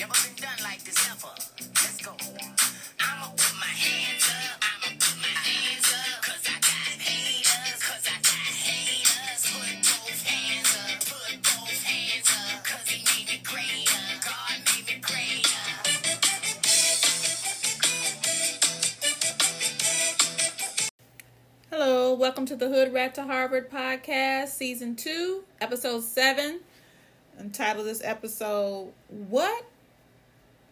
Never been done like this ever. Let's go. I'ma put my hands up. Welcome to the Hood Rat to Harvard podcast, season two, episode seven. Entitled this episode, What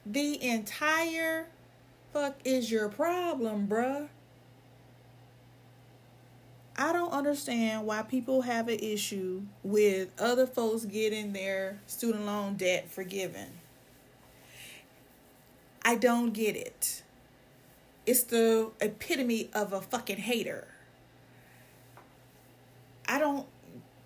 the entire fuck is your problem, bruh? I don't understand why people have an issue with other folks getting their student loan debt forgiven. I don't get it. It's the epitome of a fucking hater. I don't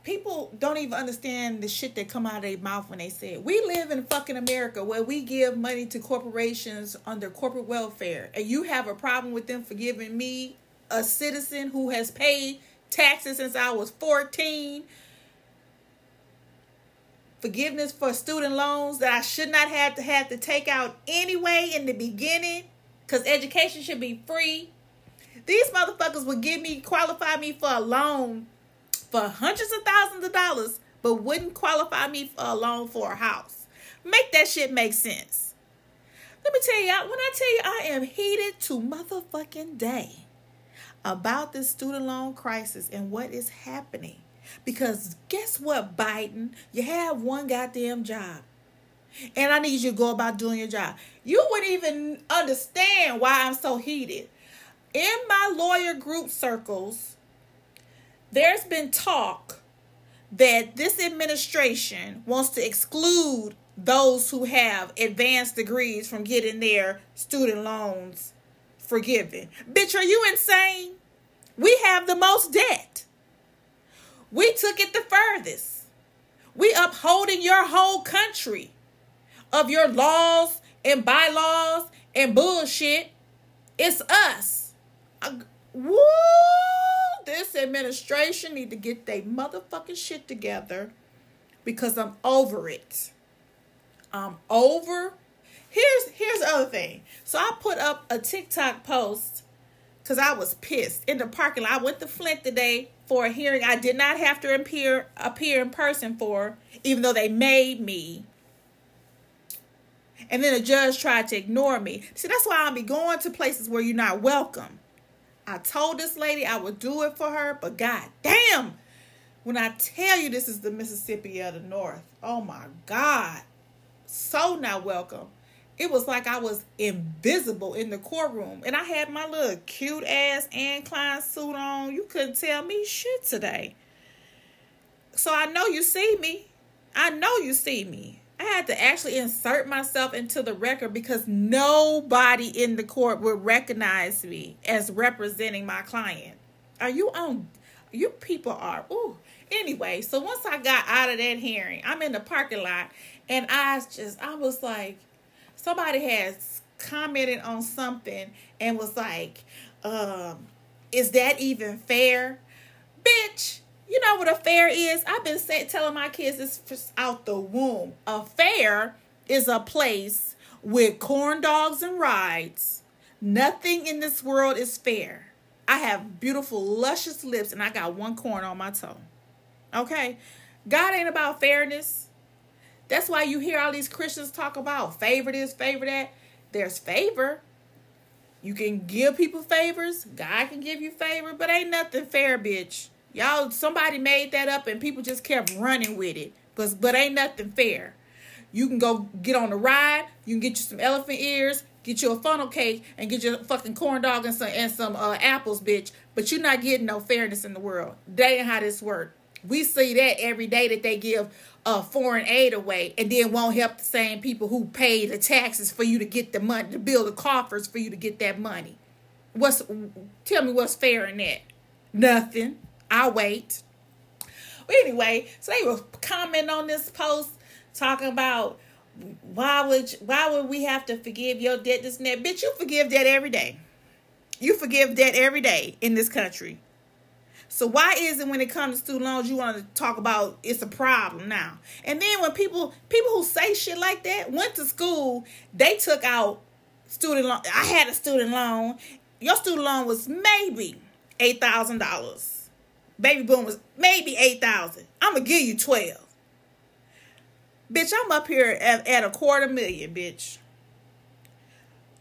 people don't even understand the shit that come out of their mouth when they say it. We live in fucking America where we give money to corporations under corporate welfare. And you have a problem with them forgiving me, a citizen who has paid taxes since I was 14. Forgiveness for student loans that I should not have to have to take out anyway in the beginning. Cause education should be free. These motherfuckers would give me qualify me for a loan for hundreds of thousands of dollars, but wouldn't qualify me for a loan for a house. Make that shit make sense. Let me tell you, when I tell you I am heated to motherfucking day about this student loan crisis and what is happening. Because guess what, Biden? You have one goddamn job. And I need you to go about doing your job. You wouldn't even understand why I'm so heated. In my lawyer group circles, there's been talk that this administration wants to exclude those who have advanced degrees from getting their student loans forgiven. Bitch, are you insane? We have the most debt. We took it the furthest. We upholding your whole country of your laws and bylaws and bullshit. It's us. I- Woo! This administration need to get their motherfucking shit together because I'm over it. I'm over. Here's here's the other thing. So I put up a TikTok post because I was pissed in the parking lot. I went to Flint today for a hearing I did not have to appear appear in person for, even though they made me. And then the judge tried to ignore me. See, that's why I'll be going to places where you're not welcome. I told this lady I would do it for her, but god damn, when I tell you this is the Mississippi of the North, oh my God, so not welcome. It was like I was invisible in the courtroom, and I had my little cute ass Anne Klein suit on. You couldn't tell me shit today. So I know you see me. I know you see me. I had to actually insert myself into the record because nobody in the court would recognize me as representing my client. Are you on? You people are. Ooh. Anyway, so once I got out of that hearing, I'm in the parking lot and I just, I was like, somebody has commented on something and was like, um, is that even fair? Bitch, you know what a fair is? I've been telling my kids this out the womb. A fair is a place with corn dogs and rides. Nothing in this world is fair. I have beautiful, luscious lips, and I got one corn on my toe. Okay? God ain't about fairness. That's why you hear all these Christians talk about favor this, favor that. There's favor. You can give people favors. God can give you favor, but ain't nothing fair, bitch. Y'all, somebody made that up and people just kept running with it. But, but ain't nothing fair. You can go get on the ride. You can get you some elephant ears, get you a funnel cake, and get you fucking corn dog and some and some uh, apples, bitch. But you're not getting no fairness in the world. Ain't how this works. We see that every day that they give uh, foreign aid away, and then won't help the same people who pay the taxes for you to get the money to build the coffers for you to get that money. What's tell me what's fair in that? Nothing. I'll wait. But anyway, so they were commenting on this post talking about why would why would we have to forgive your debt this that? Bitch, you forgive debt every day. You forgive debt every day in this country. So why is it when it comes to student loans, you want to talk about it's a problem now? And then when people people who say shit like that went to school, they took out student loan. I had a student loan. Your student loan was maybe eight thousand dollars. Baby boom was maybe eight thousand. I'm gonna give you twelve. Bitch, I'm up here at, at a quarter million, bitch.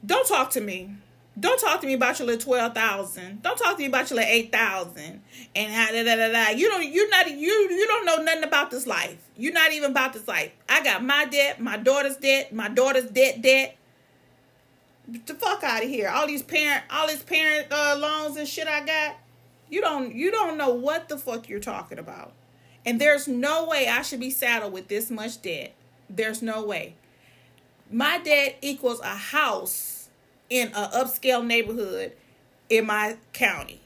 Don't talk to me. Don't talk to me about your little twelve thousand. Don't talk to me about your little eight thousand and how da da da da. You don't. You're not. You you don't know nothing about this life. You're not even about this life. I got my debt, my daughter's debt, my daughter's debt debt. Get the fuck out of here. All these parent, all these parent uh, loans and shit I got. You don't. You don't know what the fuck you're talking about. And there's no way I should be saddled with this much debt. There's no way. My debt equals a house in a upscale neighborhood in my county.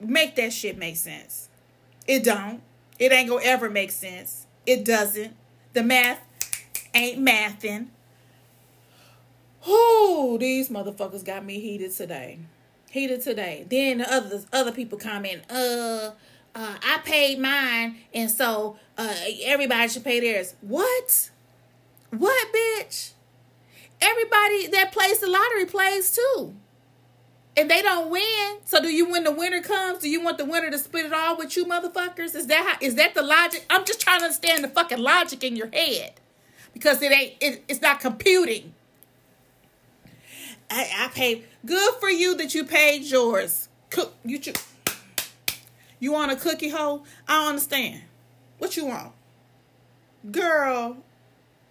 Make that shit make sense. It don't. It ain't gonna ever make sense. It doesn't. The math ain't mathing. Whoo, these motherfuckers got me heated today. Heated today. Then the other other people comment, uh, uh, I paid mine, and so uh, everybody should pay theirs. What? What, bitch? Everybody that plays the lottery plays too. And they don't win. So do you when the winner comes, do you want the winner to split it all with you motherfuckers? Is that how is that the logic? I'm just trying to understand the fucking logic in your head. Because it ain't it, it's not computing. I, I paid good for you that you paid yours. Cook you you want a cookie hole? I don't understand. What you want? Girl,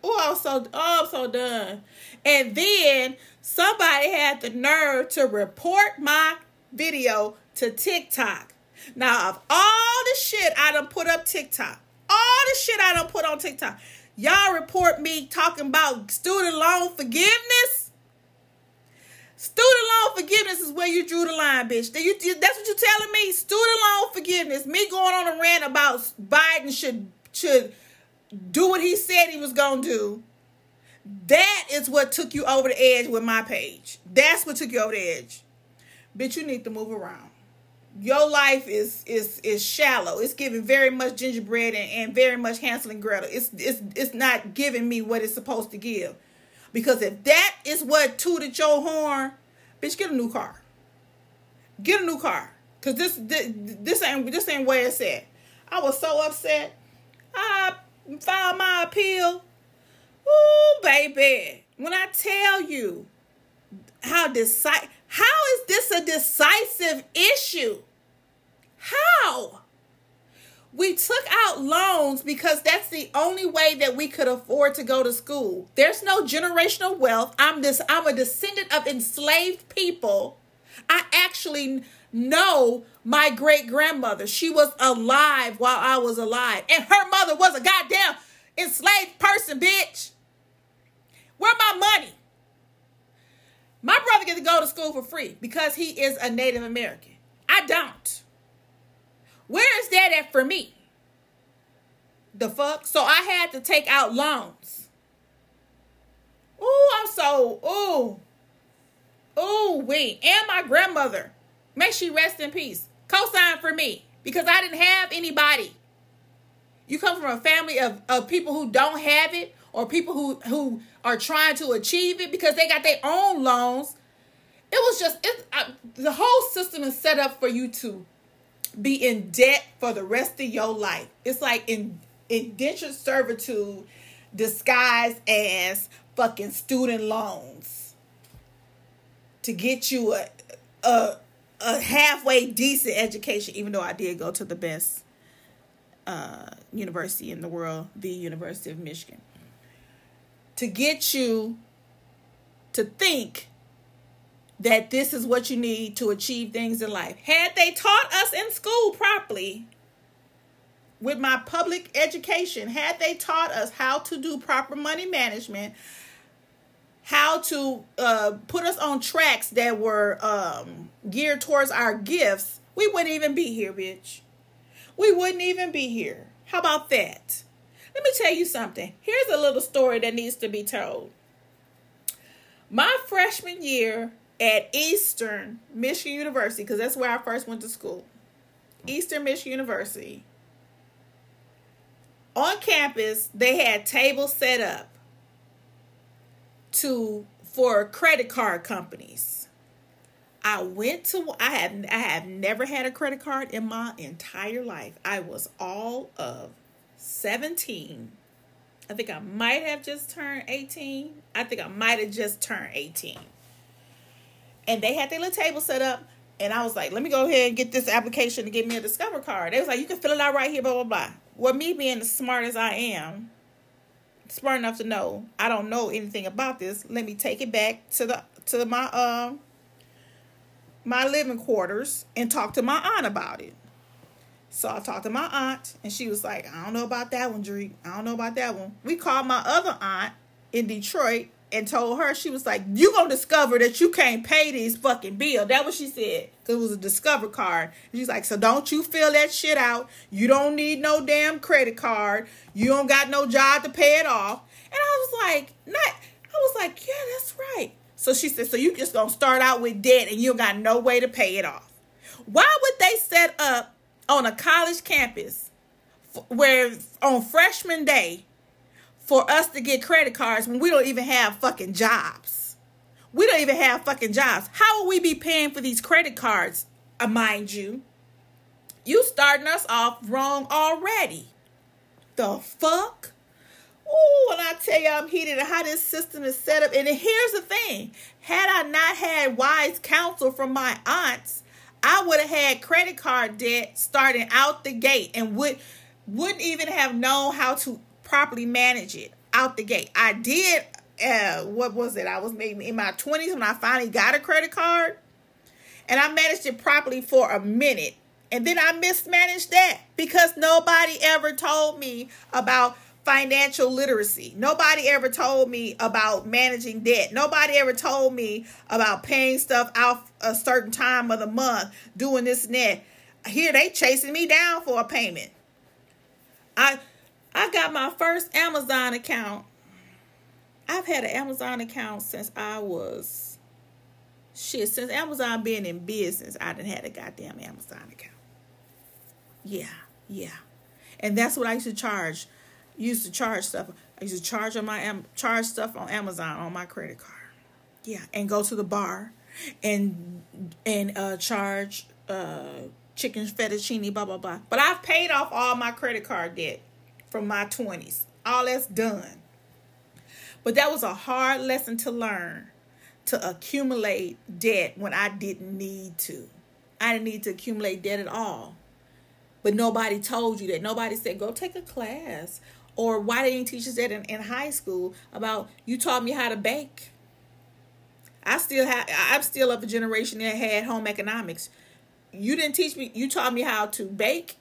Oh, I'm so oh, I'm so done. And then somebody had the nerve to report my video to TikTok. Now, of all the shit I done put up TikTok, all the shit I done put on TikTok, y'all report me talking about student loan forgiveness. Student loan forgiveness is where you drew the line, bitch. That's what you're telling me. Student loan forgiveness. Me going on a rant about Biden should should do what he said he was to do. That is what took you over the edge with my page. That's what took you over the edge. Bitch, you need to move around. Your life is is is shallow. It's giving very much gingerbread and, and very much Hansel and Gretel. It's it's it's not giving me what it's supposed to give. Because if that is what tooted your horn, bitch, get a new car. Get a new car. Cause this this, this ain't this ain't where it's at. I was so upset. I filed my appeal. Ooh, baby. When I tell you how decide how is this a decisive issue? How? We took out loans because that's the only way that we could afford to go to school. There's no generational wealth. I'm this I'm a descendant of enslaved people. I actually know my great grandmother. She was alive while I was alive. And her mother was a goddamn enslaved person, bitch. Where my money? My brother gets to go to school for free because he is a Native American. I don't. Where is that at for me? The fuck? So I had to take out loans. Ooh, I'm so, ooh. Ooh, wait. And my grandmother May she rest in peace. Co-sign for me because I didn't have anybody. You come from a family of, of people who don't have it or people who, who are trying to achieve it because they got their own loans. It was just it, I, the whole system is set up for you to be in debt for the rest of your life. It's like in indentured servitude disguised as fucking student loans to get you a, a a halfway decent education, even though I did go to the best uh, university in the world, the University of Michigan, to get you to think that this is what you need to achieve things in life. Had they taught us in school properly, with my public education, had they taught us how to do proper money management, how to uh, put us on tracks that were um, geared towards our gifts, we wouldn't even be here, bitch. We wouldn't even be here. How about that? Let me tell you something. Here's a little story that needs to be told. My freshman year at Eastern Michigan University, because that's where I first went to school. Eastern Michigan University. On campus, they had tables set up to for credit card companies. I went to I have I have never had a credit card in my entire life. I was all of 17. I think I might have just turned 18. I think I might have just turned 18. And they had their little table set up. And I was like, let me go ahead and get this application to get me a Discover card. They was like, you can fill it out right here, blah, blah, blah. Well, me being as smart as I am, smart enough to know I don't know anything about this, let me take it back to the to my um uh, my living quarters and talk to my aunt about it. So I talked to my aunt, and she was like, I don't know about that one, Drake. I don't know about that one. We called my other aunt in Detroit and told her, she was like, you to discover that you can't pay these fucking bill." That what she said. Because it was a Discover card. She's like, so don't you fill that shit out. You don't need no damn credit card. You don't got no job to pay it off. And I was like, not, I was like, yeah, that's right. So she said, so you just to start out with debt and you got no way to pay it off. Why would they set up on a college campus where on freshman day for us to get credit cards when we don't even have fucking jobs. We don't even have fucking jobs. How will we be paying for these credit cards, uh, mind you? You starting us off wrong already. The fuck? Ooh, and I tell you I'm heated at how this system is set up. And here's the thing. Had I not had wise counsel from my aunts, I would have had credit card debt starting out the gate and would wouldn't even have known how to properly manage it out the gate. I did uh what was it? I was maybe in my 20s when I finally got a credit card and I managed it properly for a minute. And then I mismanaged that because nobody ever told me about financial literacy. Nobody ever told me about managing debt. Nobody ever told me about paying stuff out a certain time of the month, doing this and that. Here they chasing me down for a payment. I I got my first Amazon account. I've had an Amazon account since I was shit, since Amazon being in business, I didn't had a goddamn Amazon account. Yeah, yeah. And that's what I used to charge used to charge stuff. I used to charge on my charge stuff on Amazon on my credit card. Yeah, and go to the bar and and uh charge uh chicken fettuccine blah blah blah. But I've paid off all my credit card debt from my 20s. All that's done. But that was a hard lesson to learn to accumulate debt when I didn't need to. I didn't need to accumulate debt at all. But nobody told you that. Nobody said, go take a class or why didn't teach us that in, in high school about you taught me how to bake? I still have I'm still of a generation that had home economics. You didn't teach me you taught me how to bake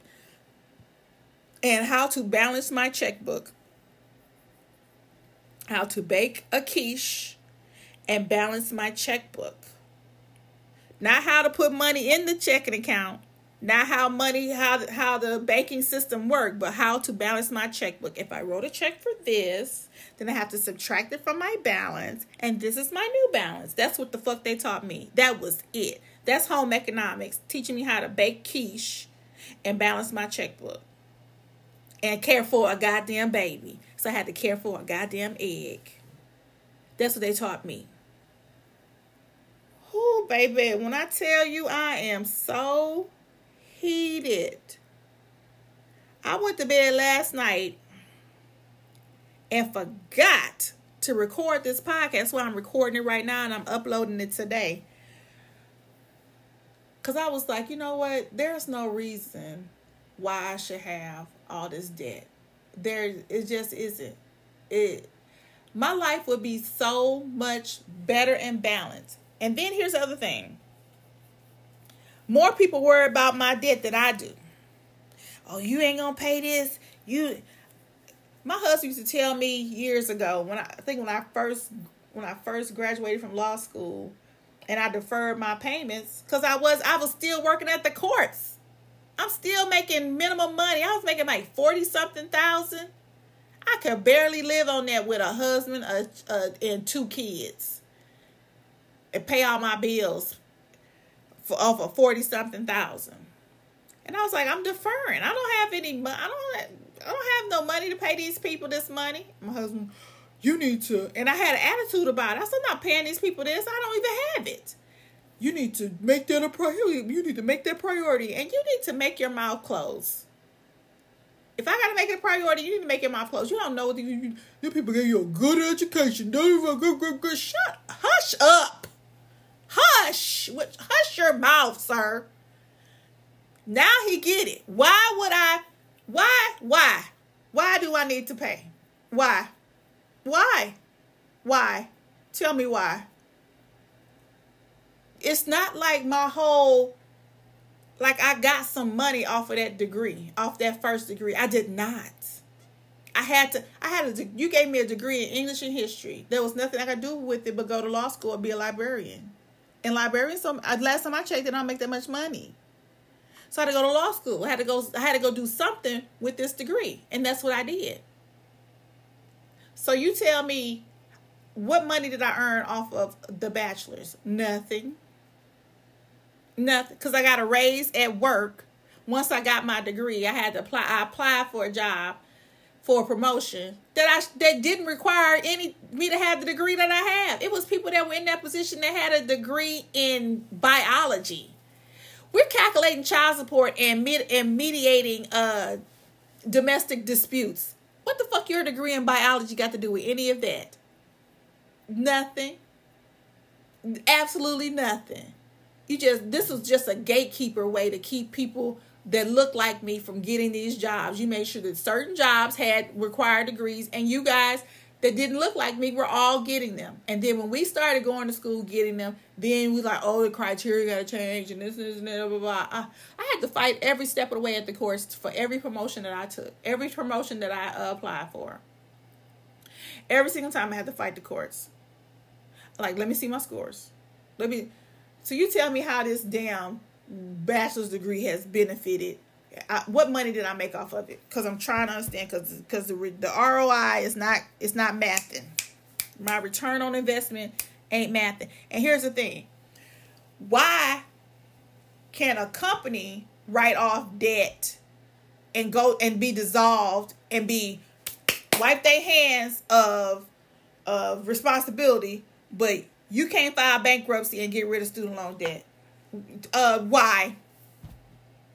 and how to balance my checkbook. How to bake a quiche and balance my checkbook. Not how to put money in the checking account not how money how how the banking system work but how to balance my checkbook if i wrote a check for this then i have to subtract it from my balance and this is my new balance that's what the fuck they taught me that was it that's home economics teaching me how to bake quiche and balance my checkbook and care for a goddamn baby so i had to care for a goddamn egg that's what they taught me Oh, baby, when I tell you I am so heated. I went to bed last night and forgot to record this podcast. Why I'm recording it right now and I'm uploading it today. Because I was like, you know what? There's no reason why I should have all this debt. There, it just isn't. It, my life would be so much better and balanced. And then here's the other thing more people worry about my debt than I do. Oh, you ain't gonna pay this. You my husband used to tell me years ago when I, I think when I first when I first graduated from law school and I deferred my payments because I was I was still working at the courts. I'm still making minimum money. I was making like 40 something thousand. I could barely live on that with a husband a, a, and two kids and pay all my bills for over 40 something thousand. And I was like, I'm deferring. I don't have any. I don't. I don't have no money to pay these people this money. My husband, you need to. And I had an attitude about it. I said, I'm not paying these people this. I don't even have it. You need to make that a priority. You need to make that priority. And you need to make your mouth close. If I gotta make it a priority, you need to make your mouth close. You don't know what you, you people get you a good education. Don't even good, good, good. Shut, hush up, hush, hush your mouth, sir. Now he get it. Why would I? Why? Why? Why do I need to pay? Why? Why? Why? Tell me why. It's not like my whole like I got some money off of that degree, off that first degree. I did not. I had to I had a you gave me a degree in English and history. There was nothing I could do with it but go to law school and be a librarian. And librarians, so uh, last time I checked, they don't make that much money. So I had to go to law school. I had to go. I had to go do something with this degree, and that's what I did. So you tell me, what money did I earn off of the bachelor's? Nothing. Nothing, because I got a raise at work. Once I got my degree, I had to apply. I applied for a job, for a promotion that I that didn't require any me to have the degree that I have. It was people that were in that position that had a degree in biology we're calculating child support and med- and mediating uh domestic disputes. What the fuck your degree in biology got to do with any of that? Nothing. Absolutely nothing. You just this was just a gatekeeper way to keep people that look like me from getting these jobs. You made sure that certain jobs had required degrees and you guys that didn't look like me were all getting them. And then when we started going to school getting them, then we like, oh, the criteria got to change and this, this, and that, blah, blah, blah. I, had to fight every step of the way at the course for every promotion that I took, every promotion that I applied for. Every single time I had to fight the courts. Like, let me see my scores. Let me. So you tell me how this damn bachelor's degree has benefited I, what money did I make off of it? Because I'm trying to understand. Because because the the ROI is not it's not mathing. My return on investment ain't mathing. And here's the thing: why can a company write off debt and go and be dissolved and be wipe their hands of of responsibility, but you can't file bankruptcy and get rid of student loan debt? Uh, why?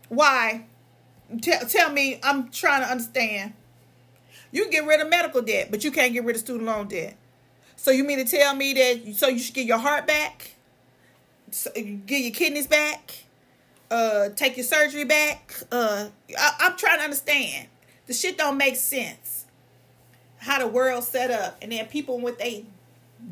Why? Tell, tell me, I'm trying to understand. You can get rid of medical debt, but you can't get rid of student loan debt. So you mean to tell me that so you should get your heart back, get your kidneys back, uh, take your surgery back? Uh, I, I'm trying to understand. The shit don't make sense. How the world set up, and then people with a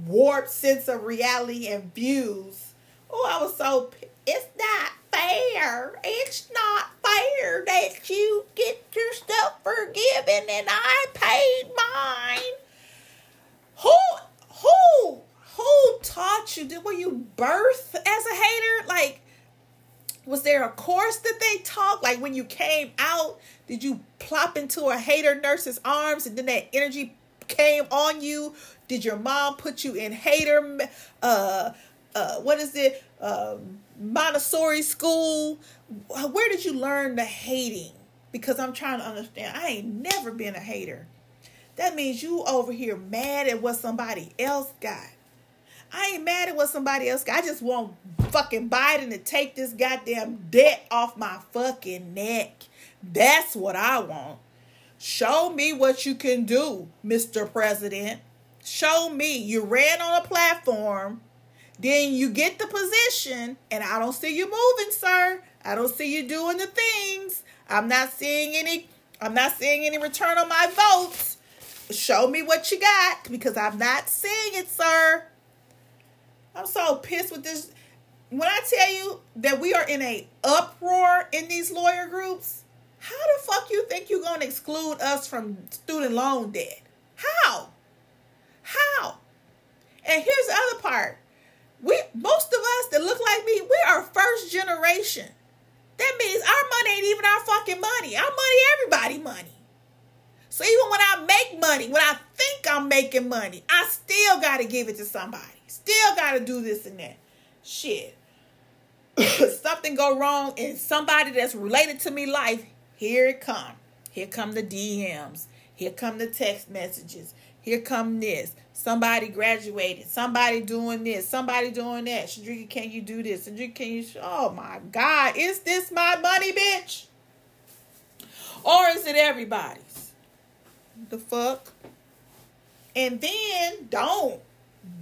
warped sense of reality and views. Oh, I was so. It's not fair. It's not fair that you get your stuff forgiven and I paid mine. Who who who taught you? Did were you birth as a hater? Like was there a course that they taught? Like when you came out, did you plop into a hater nurse's arms and then that energy came on you? Did your mom put you in hater uh uh what is it? Um Montessori school? Where did you learn the hating? Because I'm trying to understand. I ain't never been a hater. That means you over here mad at what somebody else got. I ain't mad at what somebody else got. I just want fucking Biden to take this goddamn debt off my fucking neck. That's what I want. Show me what you can do, Mr. President. Show me. You ran on a platform then you get the position, and I don't see you moving, sir. I don't see you doing the things. I'm not seeing any. I'm not seeing any return on my votes. Show me what you got because I'm not seeing it, sir. I'm so pissed with this. When I tell you that we are in a uproar in these lawyer groups, how the fuck you think you're gonna exclude us from student loan debt? How? How? And here's the other part we most of us that look like me, we are first generation. That means our money ain't even our fucking money. Our money, everybody money. So even when I make money, when I think I'm making money, I still gotta give it to somebody. Still gotta do this and that. Shit. something go wrong and somebody that's related to me life, here it come. Here come the DMs. Here come the text messages. Here come this. Somebody graduated. Somebody doing this. Somebody doing that. Shadrika, can you do this? Shadrika, can you? Oh my God. Is this my money, bitch? Or is it everybody's? The fuck? And then don't,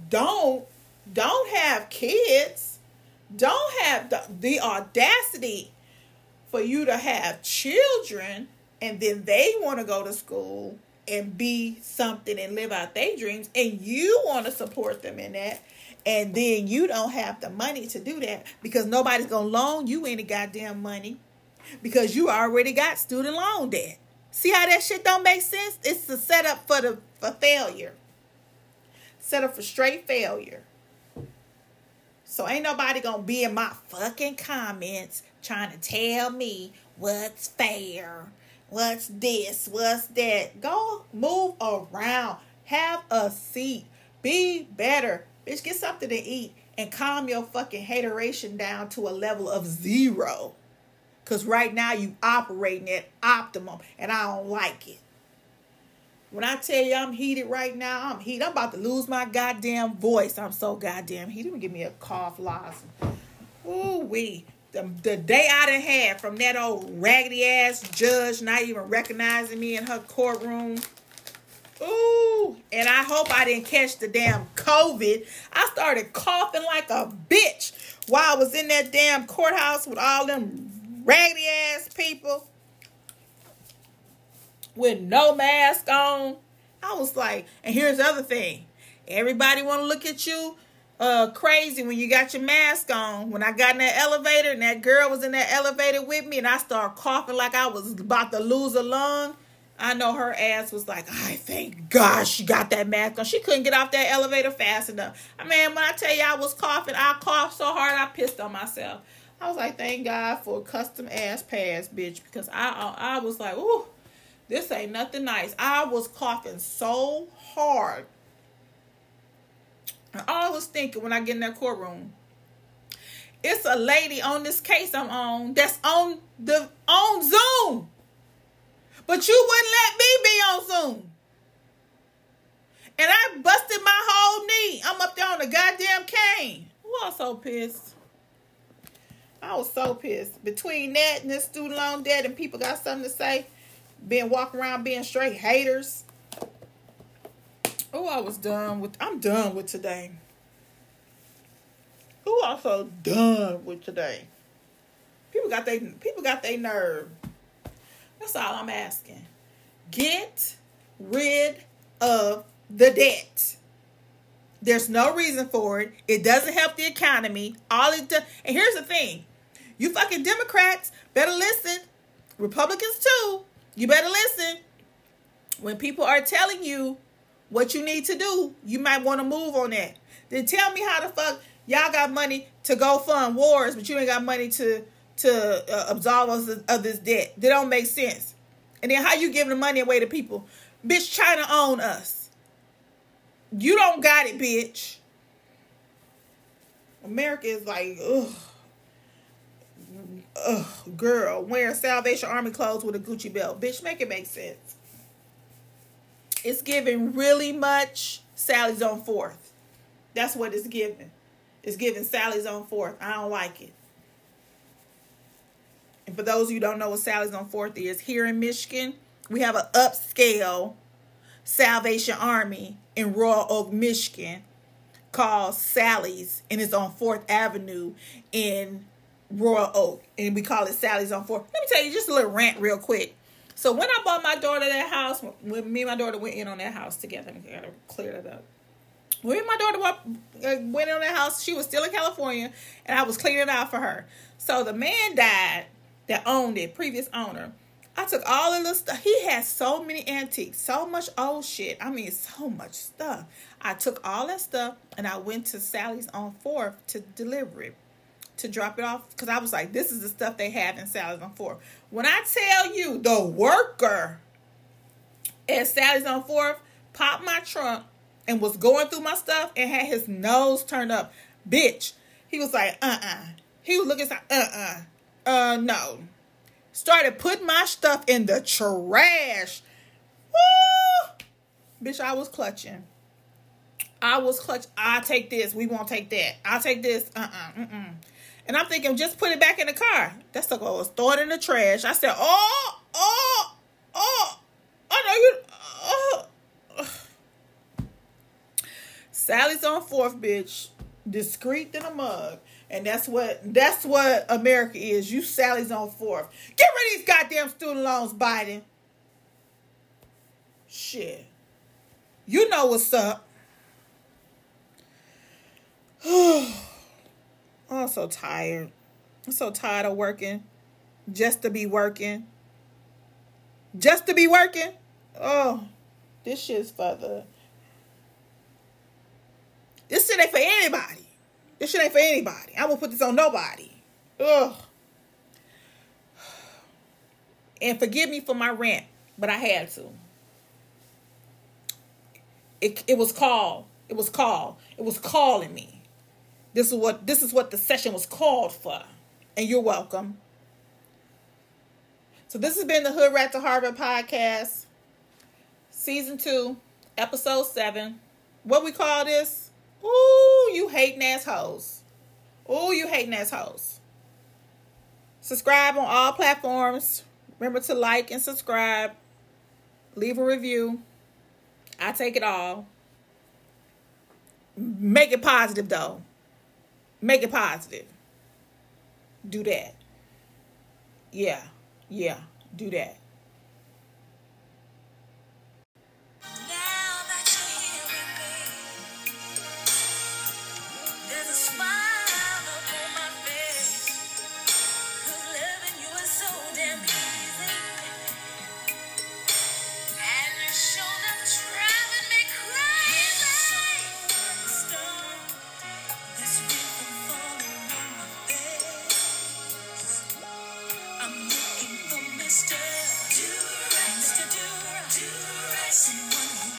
don't, don't have kids. Don't have the, the audacity for you to have children and then they want to go to school and be something and live out their dreams and you want to support them in that and then you don't have the money to do that because nobody's gonna loan you any goddamn money because you already got student loan debt. See how that shit don't make sense? It's the setup for the for failure. Set up for straight failure. So ain't nobody gonna be in my fucking comments trying to tell me what's fair What's this? What's that? Go move around. Have a seat. Be better. Bitch, get something to eat and calm your fucking hateration down to a level of zero. Cause right now you operating at optimum and I don't like it. When I tell you I'm heated right now, I'm heated. I'm about to lose my goddamn voice. I'm so goddamn heated. Give me a cough loss. Ooh wee the, the day I done had from that old raggedy ass judge not even recognizing me in her courtroom. Ooh, and I hope I didn't catch the damn COVID. I started coughing like a bitch while I was in that damn courthouse with all them raggedy ass people with no mask on. I was like, and here's the other thing. Everybody want to look at you uh crazy when you got your mask on. When I got in that elevator and that girl was in that elevator with me and I started coughing like I was about to lose a lung. I know her ass was like, I thank God she got that mask on. She couldn't get off that elevator fast enough. I mean, when I tell you I was coughing, I coughed so hard I pissed on myself. I was like, thank God for a custom ass pass, bitch, because I I, I was like, ooh, this ain't nothing nice. I was coughing so hard all I was thinking when I get in that courtroom, it's a lady on this case I'm on that's on the on Zoom. But you wouldn't let me be on Zoom. And I busted my whole knee. I'm up there on the goddamn cane. I was so pissed. I was so pissed. Between that and this student loan debt and people got something to say, being walking around being straight haters. Oh, I was done with. I'm done with today. Oh, Who also done with today? People got they people got their nerve. That's all I'm asking. Get rid of the debt. There's no reason for it. It doesn't help the economy. All it does, and here's the thing: you fucking Democrats better listen. Republicans too. You better listen. When people are telling you what you need to do, you might want to move on that. Then tell me how the fuck y'all got money to go fund wars, but you ain't got money to to uh, absolve us of this debt. That don't make sense. And then how you giving the money away to people? Bitch, China own us. You don't got it, bitch. America is like, ugh. Ugh, girl, wearing Salvation Army clothes with a Gucci belt. Bitch, make it make sense. It's giving really much Sally's on fourth. That's what it's giving. It's giving Sally's on fourth. I don't like it. And for those of you don't know what Sally's on fourth is, here in Michigan, we have an upscale Salvation Army in Royal Oak, Michigan called Sally's and it's on 4th Avenue in Royal Oak. And we call it Sally's on 4th. Let me tell you just a little rant real quick. So when I bought my daughter that house, when me and my daughter went in on that house together, I gotta clear that up. When my daughter uh, went in on that house, she was still in California, and I was cleaning it out for her. So the man died that owned it, previous owner. I took all of the stuff. He had so many antiques, so much old shit. I mean, so much stuff. I took all that stuff and I went to Sally's on Fourth to deliver it, to drop it off. Because I was like, this is the stuff they have in Sally's on Fourth. When I tell you the worker at Sally's on Fourth popped my trunk and was going through my stuff and had his nose turned up, bitch, he was like, uh uh-uh. uh He was looking, uh uh, uh, no. Started putting my stuff in the trash. Woo! Bitch, I was clutching. I was clutch. I'll take this. We won't take that. I'll take this. Uh uh-uh, uh. And I'm thinking, just put it back in the car. That's the goal. Throw it in the trash. I said, oh, oh, oh, I know you. Oh. Sally's on fourth, bitch. Discreet than a mug. And that's what that's what America is. You Sally's on fourth. Get rid of these goddamn student loans, Biden. Shit. You know what's up. I'm so tired. I'm so tired of working just to be working. Just to be working. Oh, this shit's for the. This shit ain't for anybody. This shit ain't for anybody. I won't put this on nobody. Ugh. And forgive me for my rant, but I had to. It, it was called. It was called. It was calling me. This is what this is what the session was called for. And you're welcome. So this has been the Hood Rat to Harvard podcast, season two, episode seven. What we call this? Ooh, you hating ass hoes. Ooh, you hating ass hoes. Subscribe on all platforms. Remember to like and subscribe. Leave a review. I take it all. Make it positive though. Make it positive. Do that. Yeah, yeah, do that.